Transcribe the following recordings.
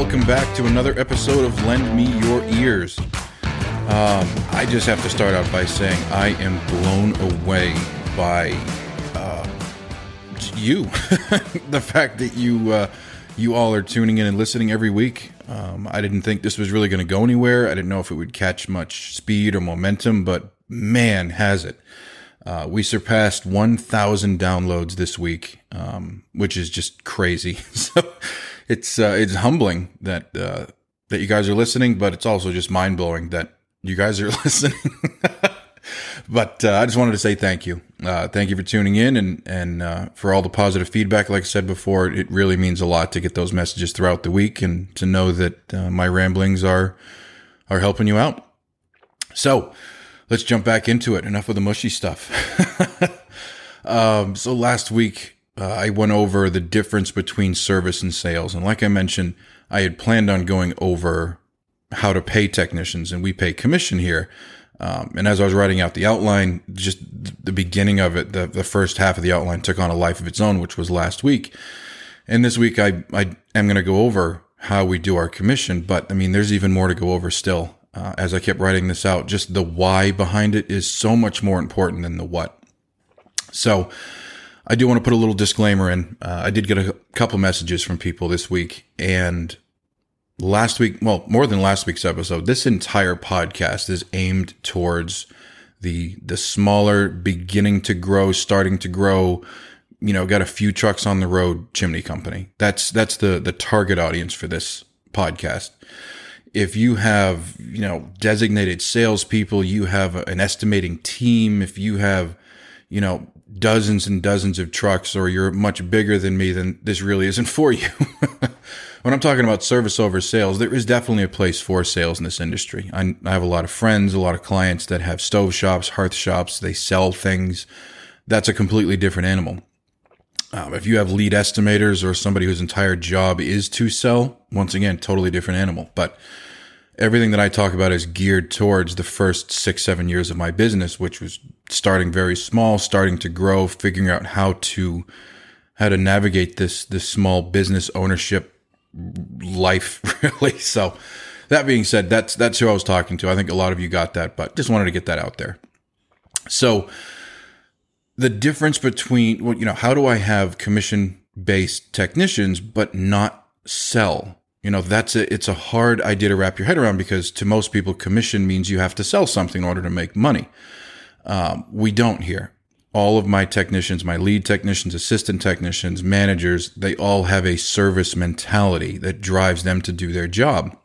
welcome back to another episode of Lend Me Your Ears. Um, I just have to start out by saying I am blown away by uh, you, the fact that you uh, you all are tuning in and listening every week. Um, I didn't think this was really going to go anywhere. I didn't know if it would catch much speed or momentum, but man, has it! Uh, we surpassed 1,000 downloads this week, um, which is just crazy. so it's uh, it's humbling that uh, that you guys are listening, but it's also just mind blowing that you guys are listening. but uh, I just wanted to say thank you. Uh, thank you for tuning in and and uh, for all the positive feedback. Like I said before, it really means a lot to get those messages throughout the week and to know that uh, my ramblings are are helping you out. So let's jump back into it. Enough of the mushy stuff. um, so last week uh, I went over the difference between service and sales, and like I mentioned, I had planned on going over how to pay technicians, and we pay commission here. Um, and as I was writing out the outline, just the beginning of it, the, the first half of the outline took on a life of its own, which was last week. And this week, I, I am going to go over how we do our commission, but I mean, there's even more to go over still. Uh, as I kept writing this out, just the why behind it is so much more important than the what. So, I do want to put a little disclaimer in. Uh, I did get a couple messages from people this week, and last week, well, more than last week's episode, this entire podcast is aimed towards the the smaller, beginning to grow, starting to grow. You know, got a few trucks on the road chimney company. That's that's the the target audience for this podcast. If you have you know designated salespeople, you have an estimating team. If you have you know dozens and dozens of trucks, or you're much bigger than me, then this really isn't for you. when I'm talking about service over sales, there is definitely a place for sales in this industry. I, I have a lot of friends, a lot of clients that have stove shops, hearth shops. They sell things. That's a completely different animal. Um, if you have lead estimators or somebody whose entire job is to sell, once again, totally different animal. But everything that I talk about is geared towards the first six, seven years of my business, which was starting very small, starting to grow, figuring out how to how to navigate this this small business ownership life really. So that being said, that's that's who I was talking to. I think a lot of you got that, but just wanted to get that out there. So the difference between well, you know, how do I have commission based technicians but not sell? You know, that's a, it's a hard idea to wrap your head around because to most people, commission means you have to sell something in order to make money. Um, we don't here all of my technicians, my lead technicians, assistant technicians, managers, they all have a service mentality that drives them to do their job.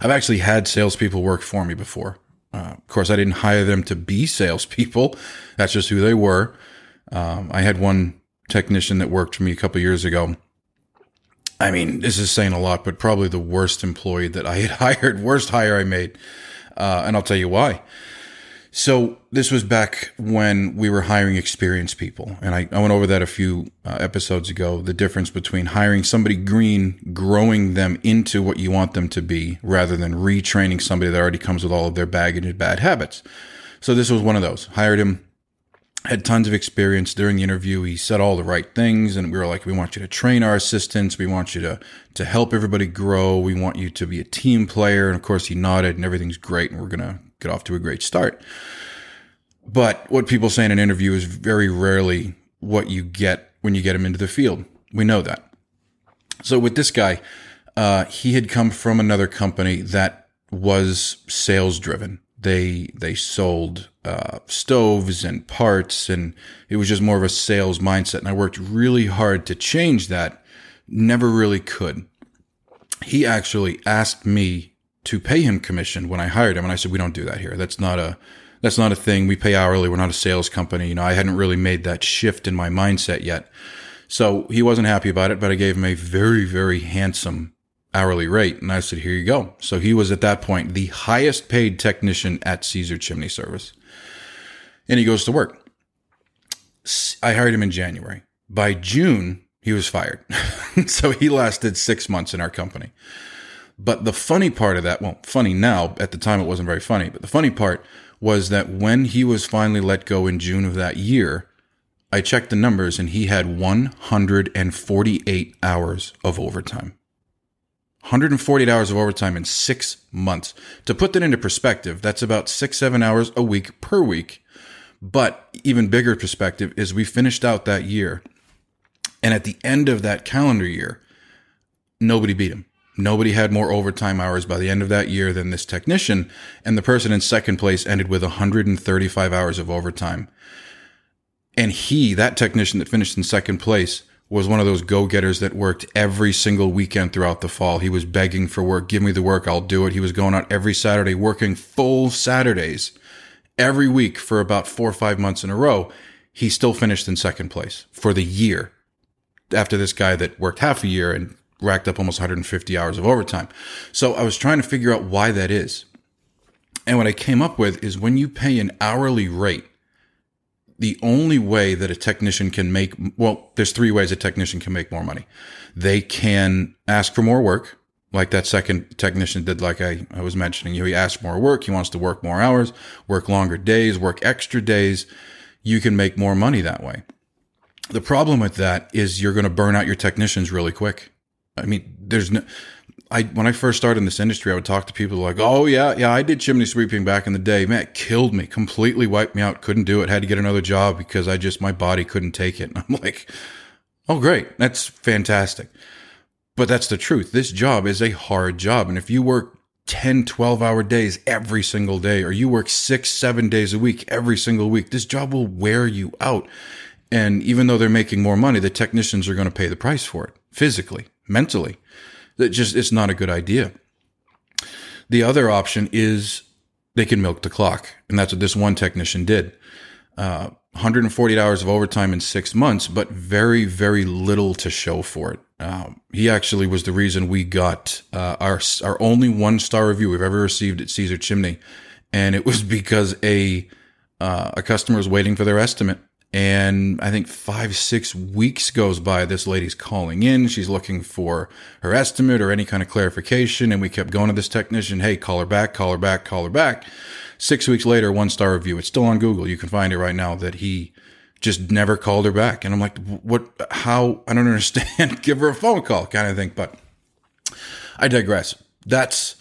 I've actually had salespeople work for me before. Uh, of course, I didn't hire them to be salespeople. That's just who they were. Um, I had one technician that worked for me a couple years ago. I mean, this is saying a lot, but probably the worst employee that I had hired, worst hire I made. Uh, and I'll tell you why. So this was back when we were hiring experienced people. And I, I went over that a few uh, episodes ago. The difference between hiring somebody green, growing them into what you want them to be rather than retraining somebody that already comes with all of their baggage and bad habits. So this was one of those. Hired him, had tons of experience during the interview. He said all the right things. And we were like, we want you to train our assistants. We want you to, to help everybody grow. We want you to be a team player. And of course he nodded and everything's great. And we're to get off to a great start. But what people say in an interview is very rarely what you get when you get them into the field. We know that. So with this guy, uh, he had come from another company that was sales driven. They they sold uh, stoves and parts, and it was just more of a sales mindset. And I worked really hard to change that. Never really could. He actually asked me to pay him commission when I hired him. And I said, we don't do that here. That's not a, that's not a thing. We pay hourly. We're not a sales company. You know, I hadn't really made that shift in my mindset yet. So he wasn't happy about it, but I gave him a very, very handsome hourly rate. And I said, here you go. So he was at that point the highest paid technician at Caesar Chimney Service. And he goes to work. I hired him in January. By June, he was fired. so he lasted six months in our company. But the funny part of that, well, funny now, at the time it wasn't very funny, but the funny part was that when he was finally let go in June of that year, I checked the numbers and he had 148 hours of overtime. 148 hours of overtime in six months. To put that into perspective, that's about six, seven hours a week per week. But even bigger perspective is we finished out that year. And at the end of that calendar year, nobody beat him. Nobody had more overtime hours by the end of that year than this technician. And the person in second place ended with 135 hours of overtime. And he, that technician that finished in second place, was one of those go getters that worked every single weekend throughout the fall. He was begging for work. Give me the work. I'll do it. He was going out every Saturday, working full Saturdays every week for about four or five months in a row. He still finished in second place for the year after this guy that worked half a year and racked up almost 150 hours of overtime. So I was trying to figure out why that is. And what I came up with is when you pay an hourly rate, the only way that a technician can make, well, there's three ways a technician can make more money. They can ask for more work, like that second technician did, like I, I was mentioning. You he asked more work. He wants to work more hours, work longer days, work extra days. You can make more money that way. The problem with that is you're going to burn out your technicians really quick. I mean, there's no, I, when I first started in this industry, I would talk to people like, oh yeah, yeah, I did chimney sweeping back in the day. Man, it killed me, completely wiped me out. Couldn't do it. Had to get another job because I just, my body couldn't take it. And I'm like, oh great. That's fantastic. But that's the truth. This job is a hard job. And if you work 10, 12 hour days every single day, or you work six, seven days a week every single week, this job will wear you out. And even though they're making more money, the technicians are going to pay the price for it physically mentally. That just it's not a good idea. The other option is they can milk the clock, and that's what this one technician did. Uh, 148 hours of overtime in six months, but very, very little to show for it. Um, he actually was the reason we got uh, our our only one star review we've ever received at Caesar Chimney, and it was because a uh, a customer was waiting for their estimate and I think five, six weeks goes by. This lady's calling in. She's looking for her estimate or any kind of clarification. And we kept going to this technician. Hey, call her back, call her back, call her back. Six weeks later, one star review. It's still on Google. You can find it right now that he just never called her back. And I'm like, what, how? I don't understand. Give her a phone call kind of thing. But I digress. That's,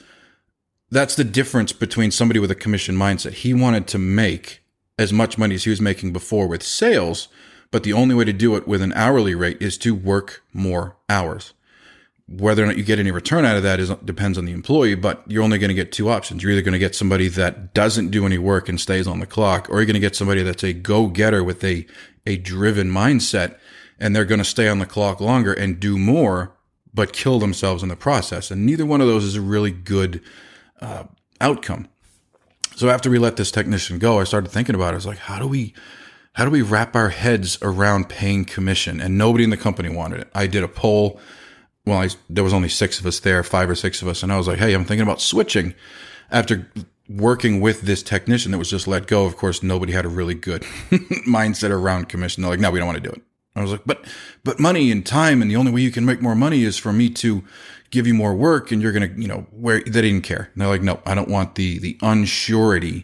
that's the difference between somebody with a commission mindset. He wanted to make as much money as he was making before with sales, but the only way to do it with an hourly rate is to work more hours. Whether or not you get any return out of that is depends on the employee, but you're only going to get two options. You're either going to get somebody that doesn't do any work and stays on the clock, or you're going to get somebody that's a go-getter with a a driven mindset and they're going to stay on the clock longer and do more but kill themselves in the process. And neither one of those is a really good uh, outcome. So after we let this technician go, I started thinking about it. I was like, how do we, how do we wrap our heads around paying commission? And nobody in the company wanted it. I did a poll. Well, I, there was only six of us there, five or six of us. And I was like, Hey, I'm thinking about switching after working with this technician that was just let go. Of course, nobody had a really good mindset around commission. They're like, no, we don't want to do it. I was like, but, but money and time. And the only way you can make more money is for me to give you more work and you're going to, you know, where they didn't care. And they're like, no, I don't want the, the unsurety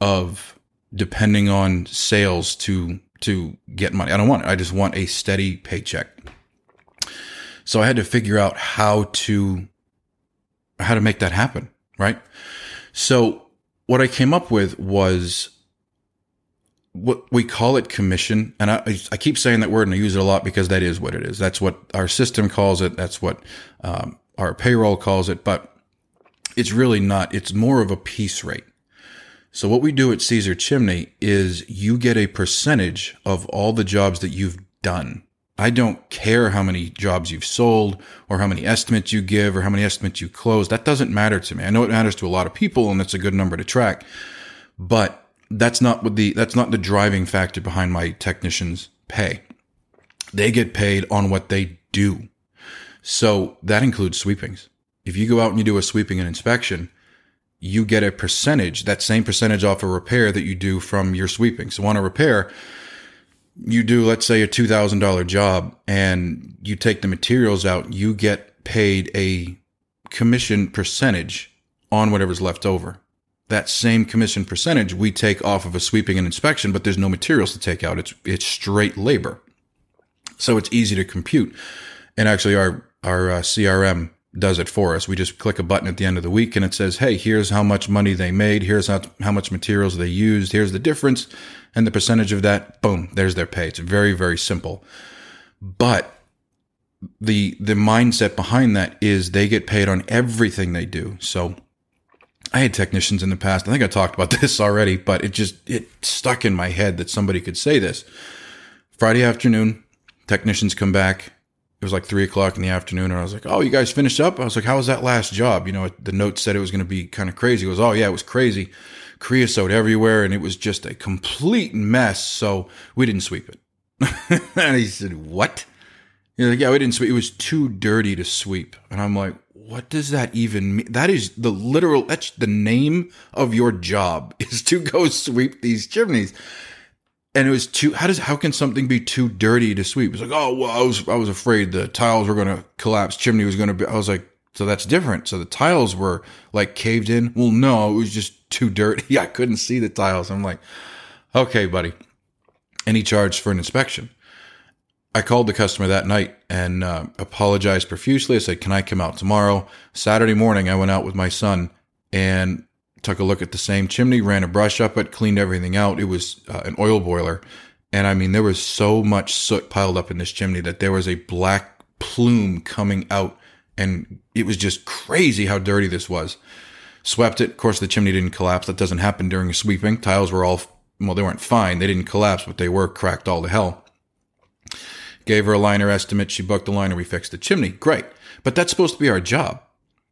of depending on sales to, to get money. I don't want it. I just want a steady paycheck. So I had to figure out how to, how to make that happen. Right. So what I came up with was what we call it commission. And I, I keep saying that word and I use it a lot because that is what it is. That's what our system calls it. That's what um, our payroll calls it, but it's really not. It's more of a piece rate. So what we do at Caesar Chimney is you get a percentage of all the jobs that you've done. I don't care how many jobs you've sold or how many estimates you give or how many estimates you close. That doesn't matter to me. I know it matters to a lot of people and that's a good number to track, but that's not what the, that's not the driving factor behind my technicians pay. They get paid on what they do. So that includes sweepings. If you go out and you do a sweeping and inspection, you get a percentage, that same percentage off a repair that you do from your sweeping. So on a repair, you do, let's say a $2,000 job and you take the materials out, you get paid a commission percentage on whatever's left over. That same commission percentage we take off of a sweeping and inspection, but there's no materials to take out. It's, it's straight labor. So it's easy to compute. And actually our our uh, CRM does it for us. We just click a button at the end of the week and it says, Hey, here's how much money they made. Here's how, how much materials they used. Here's the difference and the percentage of that. Boom. There's their pay. It's very, very simple. But the, the mindset behind that is they get paid on everything they do. So I had technicians in the past. I think I talked about this already, but it just, it stuck in my head that somebody could say this. Friday afternoon, technicians come back it was like three o'clock in the afternoon, and I was like, "Oh, you guys finished up?" I was like, "How was that last job?" You know, the note said it was going to be kind of crazy. It was, "Oh yeah, it was crazy, creosote everywhere, and it was just a complete mess." So we didn't sweep it. and he said, "What?" He's like, "Yeah, we didn't sweep. It was too dirty to sweep." And I'm like, "What does that even mean?" That is the literal. That's the name of your job is to go sweep these chimneys and it was too how does how can something be too dirty to sweep? It's like oh well i was i was afraid the tiles were going to collapse chimney was going to be i was like so that's different. So the tiles were like caved in? Well no it was just too dirty. I couldn't see the tiles. I'm like okay buddy. And he charged for an inspection. I called the customer that night and uh, apologized profusely. I said can i come out tomorrow? Saturday morning i went out with my son and took a look at the same chimney, ran a brush up it, cleaned everything out. It was uh, an oil boiler. And I mean, there was so much soot piled up in this chimney that there was a black plume coming out. And it was just crazy how dirty this was. Swept it. Of course, the chimney didn't collapse. That doesn't happen during a sweeping. Tiles were all, well, they weren't fine. They didn't collapse, but they were cracked all to hell. Gave her a liner estimate. She booked the liner. We fixed the chimney. Great. But that's supposed to be our job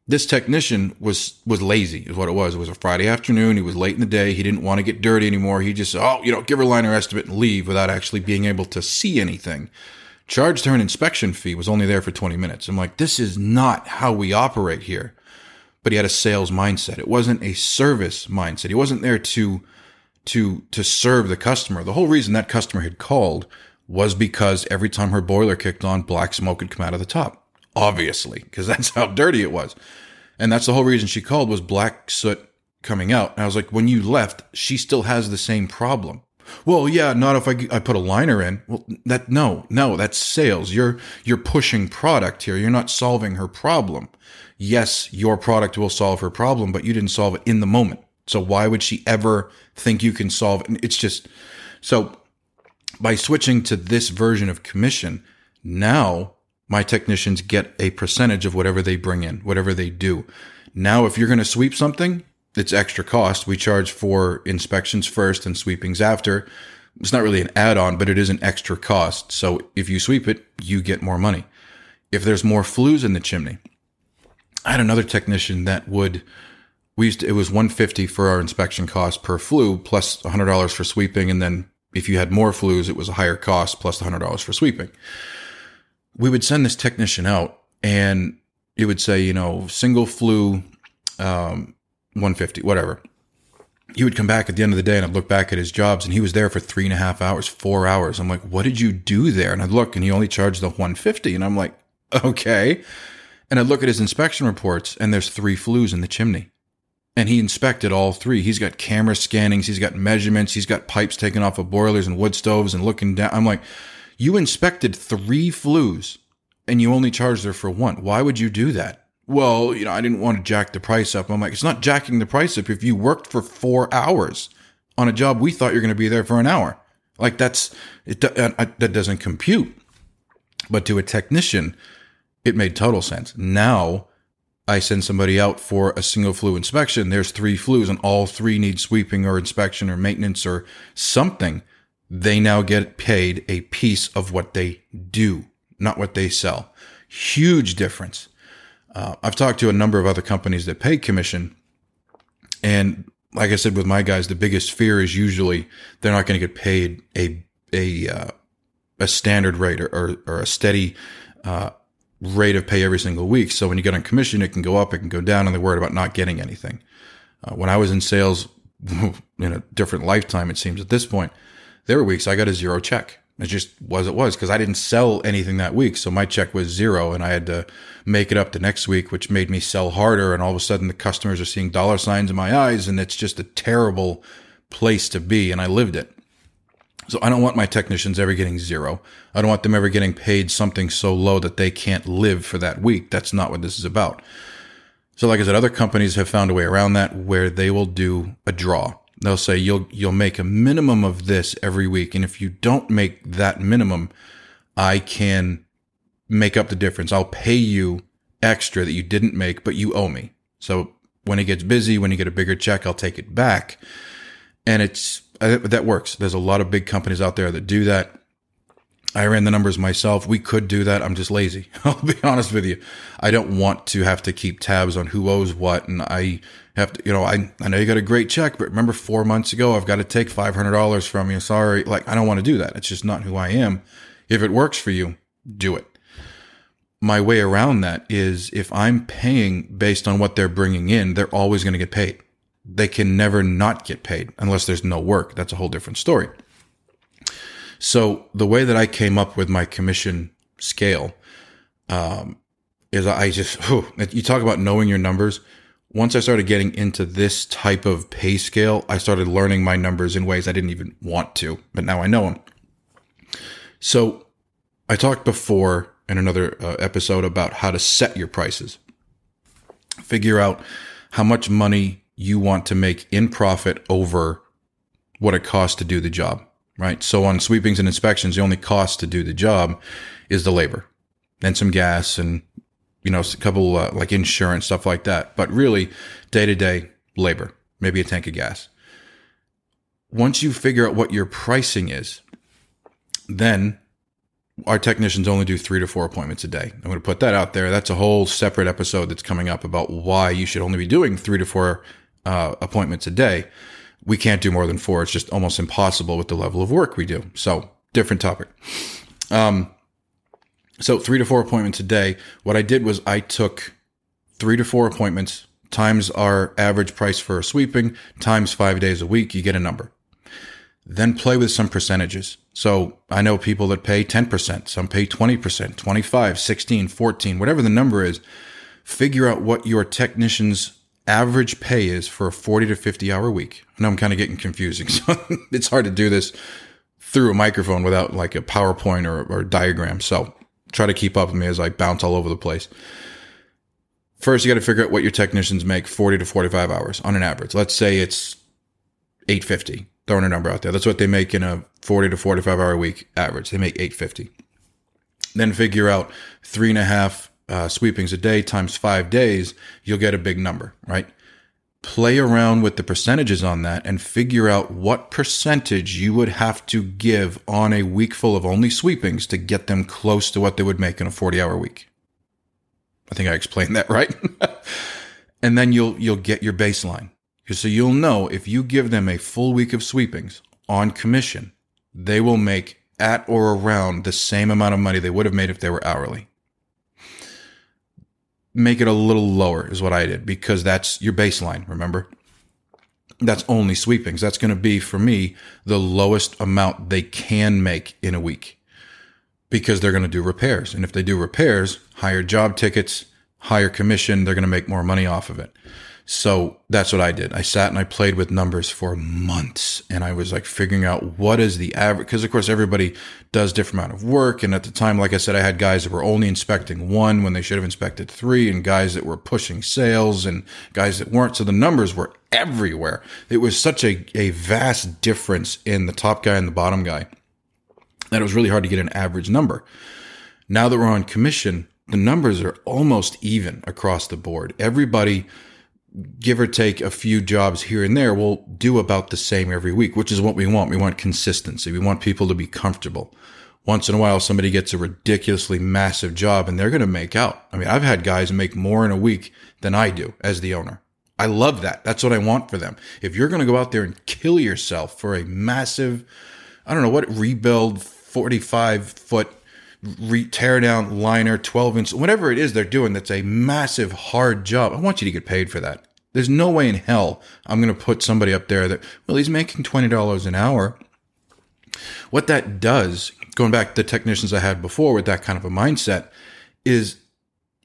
this technician was was lazy is what it was. It was a friday afternoon. He was late in the day. He didn't want to get dirty anymore. He just oh you know give her a liner estimate and leave without actually being able to see anything. Charged her an inspection fee was only there for 20 minutes. I'm like this is not how we operate here. But he had a sales mindset. It wasn't a service mindset. He wasn't there to to to serve the customer. The whole reason that customer had called was because every time her boiler kicked on black smoke would come out of the top obviously, because that's how dirty it was. And that's the whole reason she called was black soot coming out. And I was like, when you left, she still has the same problem. Well, yeah, not if I, I put a liner in. Well, that no, no, that's sales. You're you're pushing product here. You're not solving her problem. Yes, your product will solve her problem, but you didn't solve it in the moment. So why would she ever think you can solve it? It's just so by switching to this version of commission, now my technicians get a percentage of whatever they bring in, whatever they do. Now, if you're going to sweep something, it's extra cost. We charge for inspections first and sweepings after. It's not really an add on, but it is an extra cost. So if you sweep it, you get more money. If there's more flues in the chimney, I had another technician that would, we used to, it was 150 for our inspection cost per flue plus $100 for sweeping. And then if you had more flues, it was a higher cost plus $100 for sweeping we would send this technician out and it would say, you know, single flue, um, 150, whatever. He would come back at the end of the day and I'd look back at his jobs and he was there for three and a half hours, four hours. I'm like, what did you do there? And I'd look and he only charged the 150. And I'm like, okay. And I'd look at his inspection reports and there's three flues in the chimney. And he inspected all three. He's got camera scannings. He's got measurements. He's got pipes taken off of boilers and wood stoves and looking down. I'm like, you inspected three flues and you only charged her for one. Why would you do that? Well, you know, I didn't want to jack the price up. I'm like, it's not jacking the price up if you worked for four hours on a job we thought you're going to be there for an hour. Like that's it. Uh, uh, that doesn't compute. But to a technician, it made total sense. Now I send somebody out for a single flue inspection. There's three flues and all three need sweeping or inspection or maintenance or something they now get paid a piece of what they do, not what they sell. Huge difference. Uh, I've talked to a number of other companies that pay commission. And like I said, with my guys, the biggest fear is usually they're not going to get paid a, a, uh, a standard rate or, or, or a steady, uh, rate of pay every single week. So when you get on commission, it can go up, it can go down, and they're worried about not getting anything. Uh, when I was in sales in a different lifetime, it seems at this point, there were weeks I got a zero check. It just was it was because I didn't sell anything that week. So my check was zero and I had to make it up the next week, which made me sell harder. And all of a sudden the customers are seeing dollar signs in my eyes and it's just a terrible place to be. And I lived it. So I don't want my technicians ever getting zero. I don't want them ever getting paid something so low that they can't live for that week. That's not what this is about. So like I said, other companies have found a way around that where they will do a draw. They'll say you'll you'll make a minimum of this every week and if you don't make that minimum, I can make up the difference. I'll pay you extra that you didn't make but you owe me. So when it gets busy, when you get a bigger check, I'll take it back. And it's uh, that works. There's a lot of big companies out there that do that. I ran the numbers myself. We could do that. I'm just lazy. I'll be honest with you. I don't want to have to keep tabs on who owes what. And I have to, you know, I, I know you got a great check, but remember four months ago, I've got to take $500 from you. Sorry. Like, I don't want to do that. It's just not who I am. If it works for you, do it. My way around that is if I'm paying based on what they're bringing in, they're always going to get paid. They can never not get paid unless there's no work. That's a whole different story. So the way that I came up with my commission scale um, is I just whew, you talk about knowing your numbers. Once I started getting into this type of pay scale, I started learning my numbers in ways I didn't even want to, but now I know them. So I talked before in another uh, episode about how to set your prices. Figure out how much money you want to make in profit over what it costs to do the job right? So on sweepings and inspections, the only cost to do the job is the labor and some gas and, you know, a couple uh, like insurance, stuff like that. But really, day to day labor, maybe a tank of gas. Once you figure out what your pricing is, then our technicians only do three to four appointments a day. I'm going to put that out there. That's a whole separate episode that's coming up about why you should only be doing three to four uh, appointments a day we can't do more than four. It's just almost impossible with the level of work we do. So different topic. Um, so three to four appointments a day. What I did was I took three to four appointments times our average price for a sweeping times five days a week. You get a number. Then play with some percentages. So I know people that pay 10%, some pay 20%, 25, 16, 14, whatever the number is. Figure out what your technicians average pay is for a 40 to 50 hour week. I know I'm kind of getting confusing. So it's hard to do this through a microphone without like a PowerPoint or, or diagram. So try to keep up with me as I bounce all over the place. First, you got to figure out what your technicians make 40 to 45 hours on an average. Let's say it's 850, throwing a number out there. That's what they make in a 40 to 45 hour week average. They make 850. Then figure out three and a half uh, sweepings a day times five days, you'll get a big number, right? Play around with the percentages on that and figure out what percentage you would have to give on a week full of only sweepings to get them close to what they would make in a 40 hour week. I think I explained that right. and then you'll, you'll get your baseline. So you'll know if you give them a full week of sweepings on commission, they will make at or around the same amount of money they would have made if they were hourly make it a little lower is what I did because that's your baseline. Remember, that's only sweepings. That's going to be for me the lowest amount they can make in a week because they're going to do repairs. And if they do repairs, higher job tickets, higher commission, they're going to make more money off of it. So that's what I did. I sat and I played with numbers for months and I was like figuring out what is the average. Cause of course everybody does different amount of work. And at the time, like I said, I had guys that were only inspecting one when they should have inspected three and guys that were pushing sales and guys that weren't. So the numbers were everywhere. It was such a, a vast difference in the top guy and the bottom guy that it was really hard to get an average number. Now that we're on commission, the numbers are almost even across the board. Everybody, give or take a few jobs here and there, we'll do about the same every week, which is what we want. We want consistency. We want people to be comfortable. Once in a while, somebody gets a ridiculously massive job and they're going to make out. I mean, I've had guys make more in a week than I do as the owner. I love that. That's what I want for them. If you're going to go out there and kill yourself for a massive, I don't know what rebuild 45 foot re- tear down liner, 12 inch, whatever it is they're doing that's a massive, hard job. I want you to get paid for that. There's no way in hell I'm going to put somebody up there that, well, he's making $20 an hour. What that does, going back to the technicians I had before with that kind of a mindset, is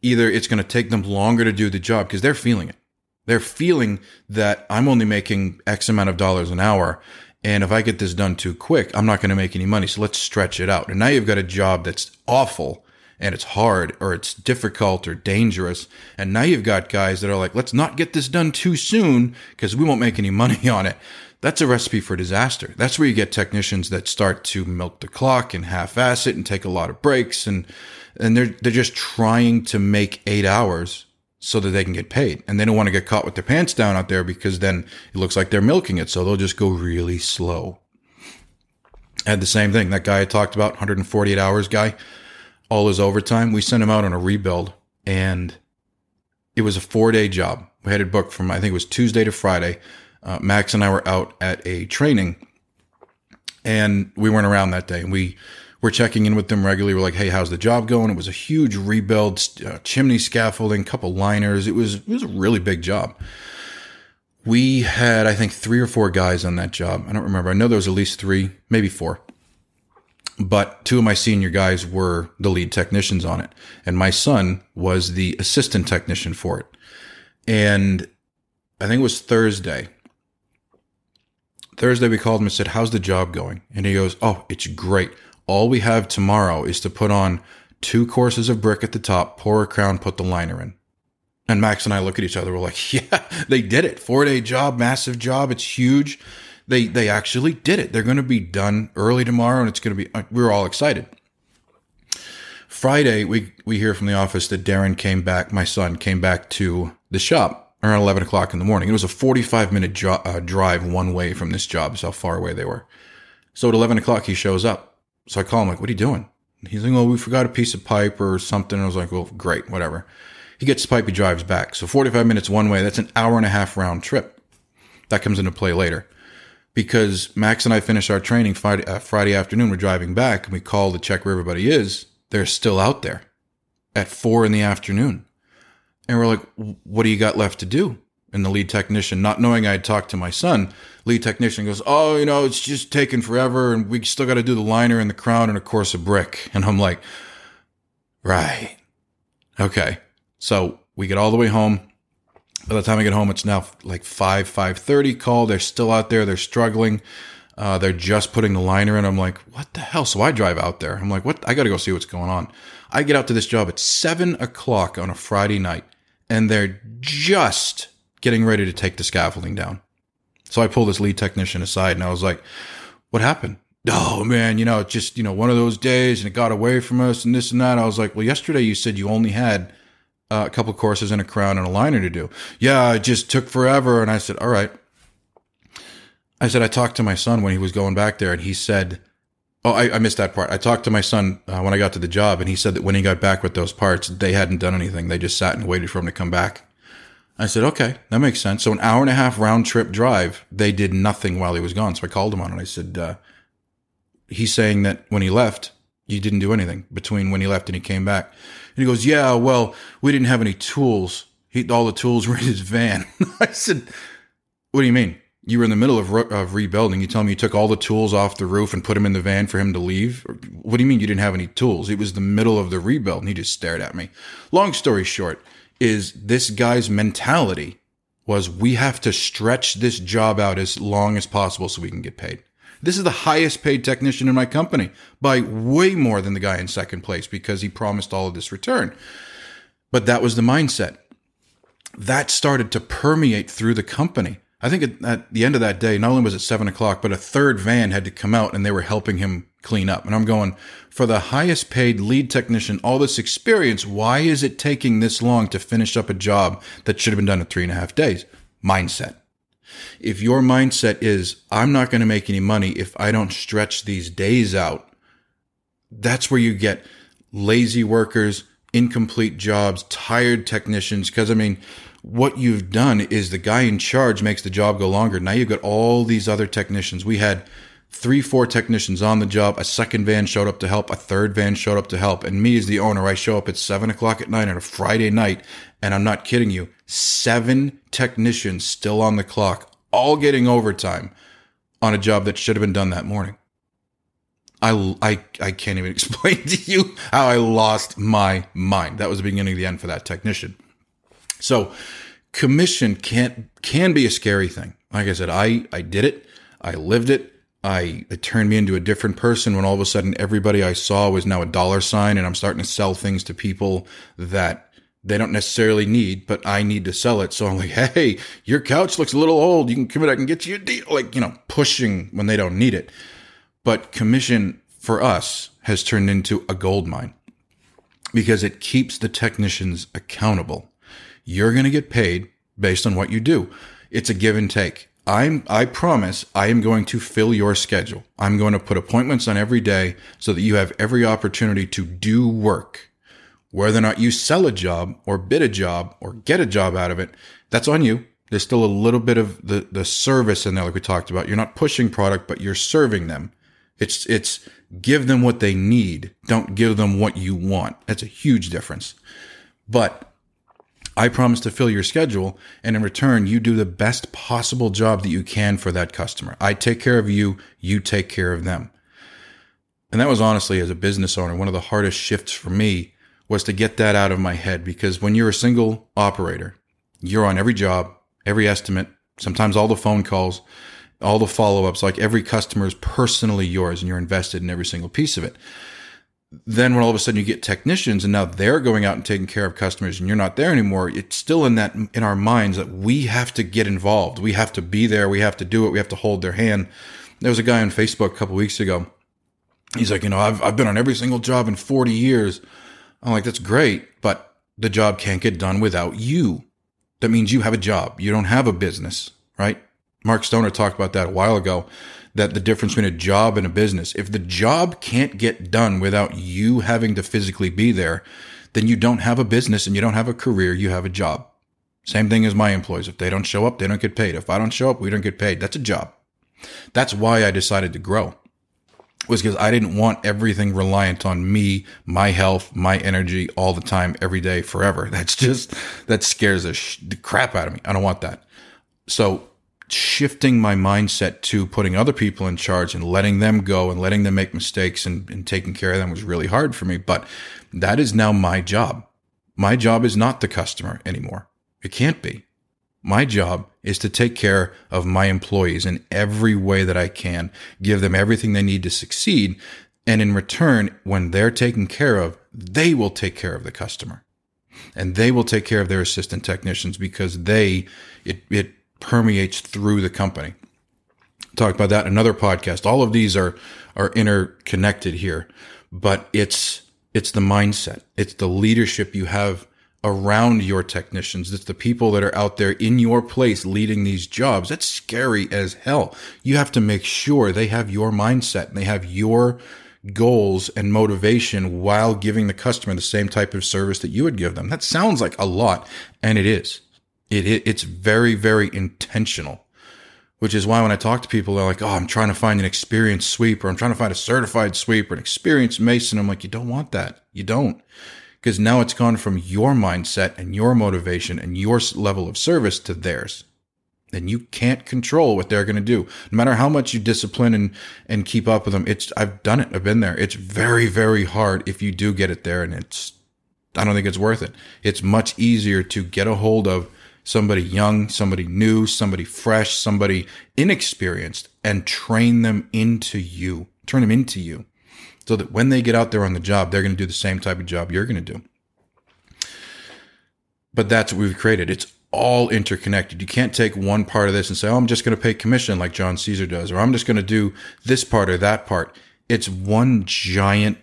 either it's going to take them longer to do the job because they're feeling it. They're feeling that I'm only making X amount of dollars an hour And if I get this done too quick, I'm not going to make any money. So let's stretch it out. And now you've got a job that's awful and it's hard or it's difficult or dangerous. And now you've got guys that are like, let's not get this done too soon because we won't make any money on it. That's a recipe for disaster. That's where you get technicians that start to milk the clock and half-ass it and take a lot of breaks and and they're they're just trying to make 8 hours so that they can get paid. And they don't want to get caught with their pants down out there because then it looks like they're milking it. So they'll just go really slow. I had the same thing. That guy I talked about, 148 hours guy, all his overtime. We sent him out on a rebuild and it was a four day job. We had it booked from, I think it was Tuesday to Friday. Uh, Max and I were out at a training and we weren't around that day. And we, we're checking in with them regularly. We're like, "Hey, how's the job going?" It was a huge rebuild, uh, chimney scaffolding, couple liners. It was it was a really big job. We had, I think, three or four guys on that job. I don't remember. I know there was at least three, maybe four. But two of my senior guys were the lead technicians on it, and my son was the assistant technician for it. And I think it was Thursday. Thursday, we called him and said, How's the job going? And he goes, Oh, it's great all we have tomorrow is to put on two courses of brick at the top, pour a crown, put the liner in. And Max and I look at each other. We're like, yeah, they did it. Four day job, massive job. It's huge. They, they actually did it. They're going to be done early tomorrow and it's going to be, uh, we are all excited. Friday, we, we hear from the office that Darren came back, my son came back to the shop around 11 o'clock in the morning. It was a 45 minute jo- uh, drive one way from this job. Is how far away they were. So at 11 o'clock, he shows up so I call him like, what are you doing? He's like, oh, we forgot a piece of pipe or something. I was like, well, great, whatever. He gets the pipe, he drives back. So 45 minutes one way, that's an hour and a half round trip. That comes into play later. Because Max and I finish our training Friday, uh, Friday afternoon. We're driving back and we call to check where everybody is. They're still out there at four in the afternoon. And we're like, what do you got left to do? And the lead technician, not knowing I had talked to my son, lead technician goes, Oh, you know, it's just taking forever and we still got to do the liner and the crown and of course a brick. And I'm like, right. Okay. So we get all the way home. By the time I get home, it's now like 5, 5.30 call. They're still out there. They're struggling. Uh, they're just putting the liner in. I'm like, what the hell? So I drive out there. I'm like, what? I got to go see what's going on. I get out to this job at seven o'clock on a Friday night and they're just getting ready to take the scaffolding down. So I pulled this lead technician aside and I was like, what happened? Oh man, you know, just, you know, one of those days and it got away from us and this and that. I was like, well, yesterday you said you only had uh, a couple courses and a crown and a liner to do. Yeah, it just took forever. And I said, all right. I said, I talked to my son when he was going back there and he said, Oh, I, I missed that part. I talked to my son uh, when I got to the job and he said that when he got back with those parts, they hadn't done anything. They just sat and waited for him to come back. I said, okay, that makes sense. So an hour and a half round trip drive, they did nothing while he was gone. So I called him on it. I said, uh, he's saying that when he left, you didn't do anything between when he left and he came back. And he goes, yeah, well, we didn't have any tools. He, all the tools were in his van. I said, what do you mean? You were in the middle of, re- of rebuilding. You tell me you took all the tools off the roof and put them in the van for him to leave? What do you mean you didn't have any tools? It was the middle of the rebuild. And he just stared at me. Long story short, is this guy's mentality was we have to stretch this job out as long as possible so we can get paid. This is the highest paid technician in my company by way more than the guy in second place because he promised all of this return. But that was the mindset. That started to permeate through the company. I think at, the end of that day, not only was it seven o'clock, but a third van had to come out and they were helping him clean up. And I'm going, for the highest paid lead technician, all this experience, why is it taking this long to finish up a job that should have been done in three and a half days? Mindset. If your mindset is, I'm not going to make any money if I don't stretch these days out, that's where you get lazy workers, incomplete jobs, tired technicians. Cause I mean, what you've done is the guy in charge makes the job go longer. Now you've got all these other technicians. We had three, four technicians on the job. A second van showed up to help. A third van showed up to help. And me as the owner, I show up at seven o'clock at night on a Friday night. And I'm not kidding you. Seven technicians still on the clock, all getting overtime on a job that should have been done that morning. I, I, I can't even explain to you how I lost my mind. That was the beginning of the end for that technician. So commission can't, can be a scary thing. Like I said, I, I did it. I lived it. I it turned me into a different person when all of a sudden everybody I saw was now a dollar sign and I'm starting to sell things to people that they don't necessarily need, but I need to sell it. So I'm like, hey, your couch looks a little old. You can come in, I can get you a deal. Like, you know, pushing when they don't need it. But commission for us has turned into a gold mine because it keeps the technicians accountable. You're going to get paid based on what you do. It's a give and take. I'm, I promise I am going to fill your schedule. I'm going to put appointments on every day so that you have every opportunity to do work. Whether or not you sell a job or bid a job or get a job out of it, that's on you. There's still a little bit of the, the service in there, like we talked about. You're not pushing product, but you're serving them. It's, it's give them what they need. Don't give them what you want. That's a huge difference. But I promise to fill your schedule, and in return, you do the best possible job that you can for that customer. I take care of you, you take care of them. And that was honestly, as a business owner, one of the hardest shifts for me was to get that out of my head because when you're a single operator, you're on every job, every estimate, sometimes all the phone calls, all the follow ups, like every customer is personally yours and you're invested in every single piece of it then when all of a sudden you get technicians and now they're going out and taking care of customers and you're not there anymore, it's still in that in our minds that we have to get involved. We have to be there. We have to do it. We have to hold their hand. There was a guy on Facebook a couple weeks ago. He's like, you know, I've I've been on every single job in 40 years. I'm like, that's great, but the job can't get done without you. That means you have a job. You don't have a business, right? Mark Stoner talked about that a while ago that the difference between a job and a business. If the job can't get done without you having to physically be there, then you don't have a business and you don't have a career, you have a job. Same thing as my employees. If they don't show up, they don't get paid. If I don't show up, we don't get paid. That's a job. That's why I decided to grow. Was because I didn't want everything reliant on me, my health, my energy all the time, every day, forever. That's just, that scares the, sh- the crap out of me. I don't want that. So shifting my mindset to putting other people in charge and letting them go and letting them make mistakes and, and taking care of them was really hard for me. But that is now my job. My job is not the customer anymore. It can't be. My job is to take care of my employees in every way that I can, give them everything they need to succeed. And in return, when they're taken care of, they will take care of the customer and they will take care of their assistant technicians because they, it, it permeates through the company. Talk about that another podcast. All of these are are interconnected here, but it's it's the mindset. It's the leadership you have around your technicians. It's the people that are out there in your place leading these jobs. That's scary as hell. You have to make sure they have your mindset and they have your goals and motivation while giving the customer the same type of service that you would give them. That sounds like a lot, and it is. It, it, it's very, very intentional, which is why when I talk to people, they're like, "Oh, I'm trying to find an experienced sweeper. I'm trying to find a certified sweeper, an experienced mason." I'm like, "You don't want that. You don't." Because now it's gone from your mindset and your motivation and your level of service to theirs. And you can't control what they're going to do. No matter how much you discipline and, and keep up with them. It's, I've done it. I've been there. It's very, very hard if you do get it there. And it's, I don't think it's worth it. It's much easier to get a hold of somebody young, somebody new, somebody fresh, somebody inexperienced, and train them into you, turn them into you, so that when they get out there on the job, they're going to do the same type of job you're going to do. But that's what we've created. It's all interconnected. You can't take one part of this and say, oh, I'm just going to pay commission like John Caesar does, or I'm just going to do this part or that part. It's one giant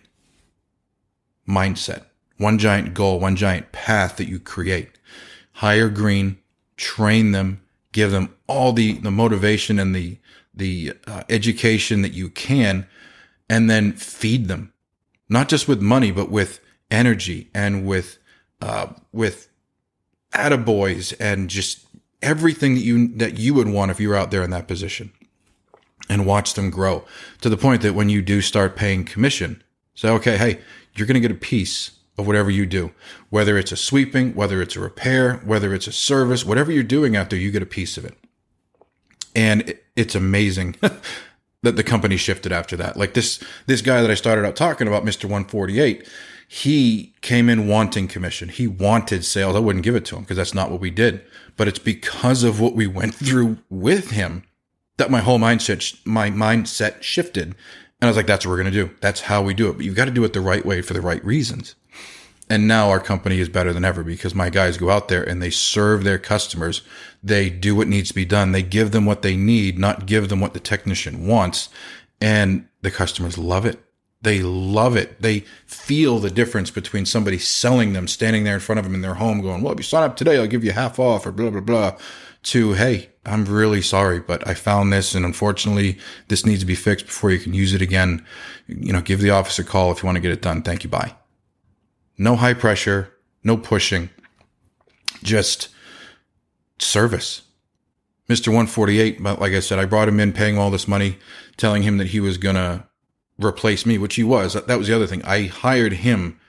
mindset, one giant goal, one giant path that you create hire green, train them, give them all the, the motivation and the, the uh, education that you can, and then feed them, not just with money, but with energy and with, uh, with attaboys and just everything that you, that you would want if you were out there in that position and watch them grow to the point that when you do start paying commission, say, okay, hey, you're going to get a piece of whatever you do, whether it's a sweeping, whether it's a repair, whether it's a service, whatever you're doing out there, you get a piece of it. And it's amazing that the company shifted after that. Like this, this guy that I started out talking about, Mr. 148, he came in wanting commission. He wanted sales. I wouldn't give it to him because that's not what we did. But it's because of what we went through with him that my whole mindset, my mindset shifted. And I was like, that's what we're going to do. That's how we do it. But you've got to do it the right way for the right reasons. And now our company is better than ever because my guys go out there and they serve their customers. They do what needs to be done. They give them what they need, not give them what the technician wants. And the customers love it. They love it. They feel the difference between somebody selling them, standing there in front of them in their home going, well, if you sign up today, I'll give you half off or blah, blah, blah to, Hey, I'm really sorry, but I found this and unfortunately this needs to be fixed before you can use it again. You know, give the office a call if you want to get it done. Thank you. Bye. No high pressure, no pushing, just service. Mr. 148, but like I said, I brought him in paying all this money, telling him that he was going to replace me, which he was. That was the other thing. I hired him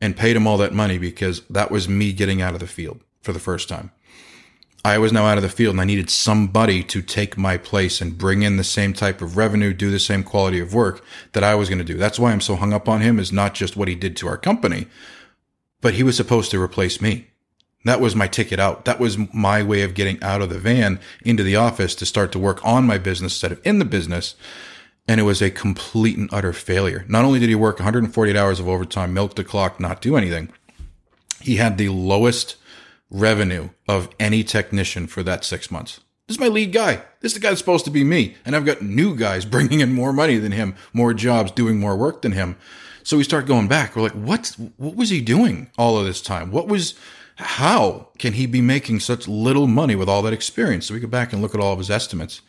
and paid him all that money because that was me getting out of the field for the first time. I was now out of the field and I needed somebody to take my place and bring in the same type of revenue, do the same quality of work that I was going to do. That's why I'm so hung up on him is not just what he did to our company, but he was supposed to replace me. That was my ticket out. That was my way of getting out of the van into the office to start to work on my business instead of in the business. And it was a complete and utter failure. Not only did he work 148 hours of overtime, milk the clock, not do anything, he had the lowest revenue of any technician for that six months. This is my lead guy. This is the guy that's supposed to be me. And I've got new guys bringing in more money than him, more jobs, doing more work than him. So we start going back. We're like, what, what was he doing all of this time? What was, how can he be making such little money with all that experience? So we go back and look at all of his estimates.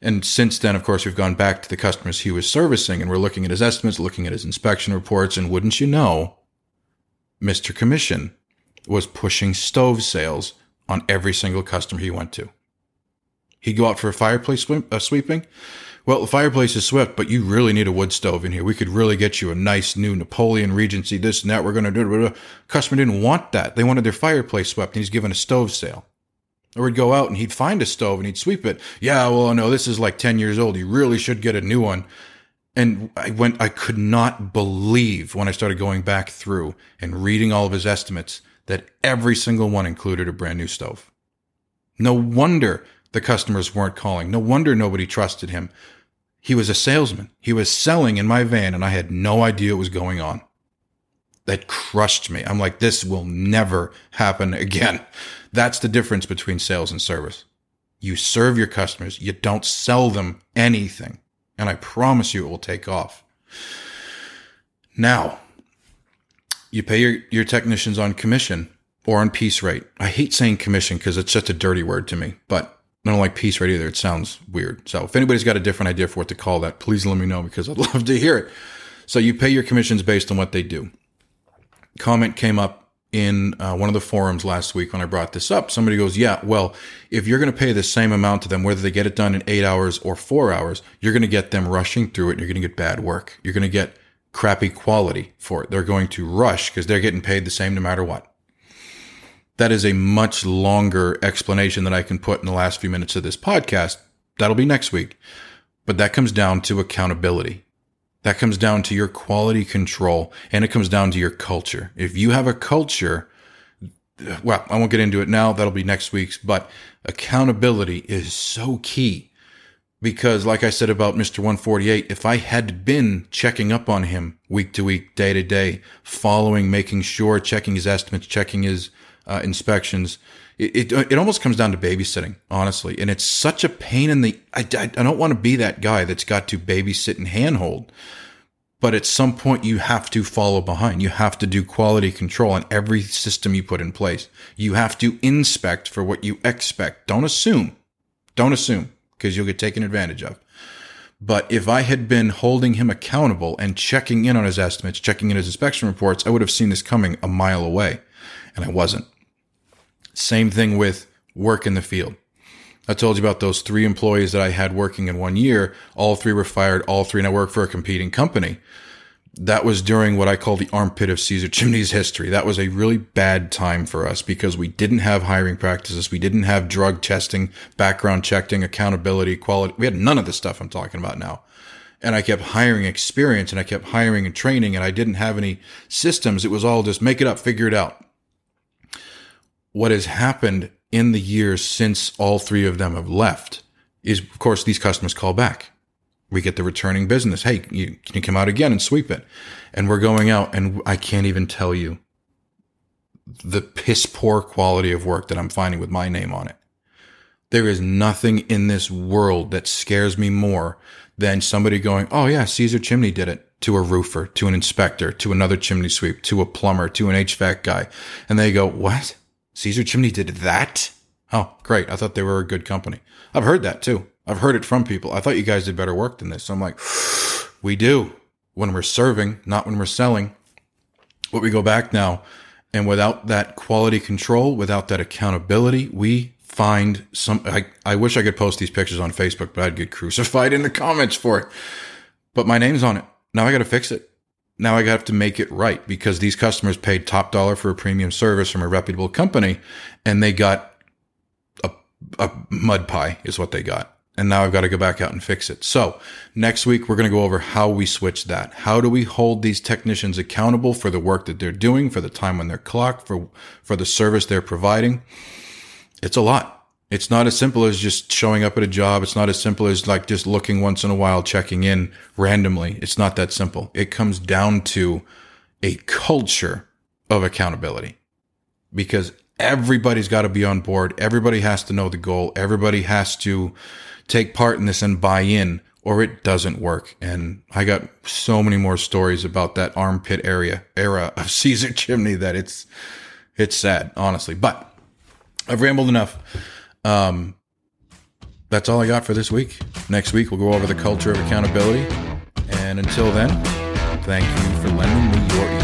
And since then, of course, we've gone back to the customers he was servicing and we're looking at his estimates, looking at his inspection reports. And wouldn't you know, Mr. Commission was pushing stove sales on every single customer he went to. He'd go out for a fireplace sweep, uh, sweeping. Well, the fireplace is swept, but you really need a wood stove in here. We could really get you a nice new Napoleon Regency, this and that. We're going to do it. Customer didn't want that. They wanted their fireplace swept, and he's given a stove sale. Or he'd go out and he'd find a stove and he'd sweep it. Yeah, well, no, this is like 10 years old. You really should get a new one. And I went, I could not believe when I started going back through and reading all of his estimates that every single one included a brand new stove. No wonder the customers weren't calling. No wonder nobody trusted him. He was a salesman. He was selling in my van and I had no idea what was going on. That crushed me. I'm like, this will never happen again. That's the difference between sales and service. You serve your customers. You don't sell them anything. And I promise you it will take off. Now, you pay your, your technicians on commission or on piece rate. I hate saying commission because it's such a dirty word to me, but I don't like piece rate either. It sounds weird. So if anybody's got a different idea for what to call that, please let me know because I'd love to hear it. So you pay your commissions based on what they do. Comment came up in uh, one of the forums last week when I brought this up. Somebody goes, Yeah, well, if you're going to pay the same amount to them, whether they get it done in eight hours or four hours, you're going to get them rushing through it and you're going to get bad work. You're going to get crappy quality for it. They're going to rush because they're getting paid the same no matter what. That is a much longer explanation that I can put in the last few minutes of this podcast. That'll be next week. But that comes down to accountability. That comes down to your quality control and it comes down to your culture. If you have a culture, well, I won't get into it now. That'll be next week's, but accountability is so key because like I said about Mr. 148, if I had been checking up on him week to week, day to day, following, making sure, checking his estimates, checking his uh, inspections, it, it, it almost comes down to babysitting, honestly. And it's such a pain in the, I, I, I don't want to be that guy that's got to babysit and handhold. But at some point, you have to follow behind. You have to do quality control on every system you put in place. You have to inspect for what you expect. Don't assume. Don't assume because you'll get taken advantage of. But if I had been holding him accountable and checking in on his estimates, checking in his inspection reports, I would have seen this coming a mile away. And I wasn't. Same thing with work in the field. I told you about those three employees that I had working in one year. All three were fired. All three now work for a competing company that was during what I call the armpit of Caesar Chimney's history. That was a really bad time for us because we didn't have hiring practices. We didn't have drug testing, background checking, accountability, quality. We had none of the stuff I'm talking about now. And I kept hiring experience and I kept hiring and training and I didn't have any systems. It was all just make it up, figure it out. What has happened in the years since all three of them have left is, of course, these customers call back. We get the returning business. Hey, you, can you come out again and sweep it? And we're going out, and I can't even tell you the piss poor quality of work that I'm finding with my name on it. There is nothing in this world that scares me more than somebody going, Oh yeah, Caesar Chimney did it to a roofer, to an inspector, to another chimney sweep, to a plumber, to an HVAC guy. And they go, what? Caesar Chimney did that? Oh, great. I thought they were a good company. I've heard that too. I've heard it from people. I thought you guys did better work than this. So I'm like, we do when we're serving, not when we're selling. But we go back now and without that quality control, without that accountability, we find some. I, I wish I could post these pictures on Facebook, but I'd get crucified in the comments for it. But my name's on it. Now I got to fix it. Now I have to make it right because these customers paid top dollar for a premium service from a reputable company and they got a, a mud pie is what they got. And now I've got to go back out and fix it. So next week, we're going to go over how we switch that. How do we hold these technicians accountable for the work that they're doing, for the time on their clock, for, for the service they're providing? It's a lot. It's not as simple as just showing up at a job. It's not as simple as like just looking once in a while, checking in randomly. It's not that simple. It comes down to a culture of accountability because everybody's got to be on board. Everybody has to know the goal. Everybody has to take part in this and buy in or it doesn't work. And I got so many more stories about that armpit area era of Caesar chimney that it's, it's sad, honestly, but I've rambled enough. Um, that's all I got for this week. Next week, we'll go over the culture of accountability. And until then, thank you for lending me your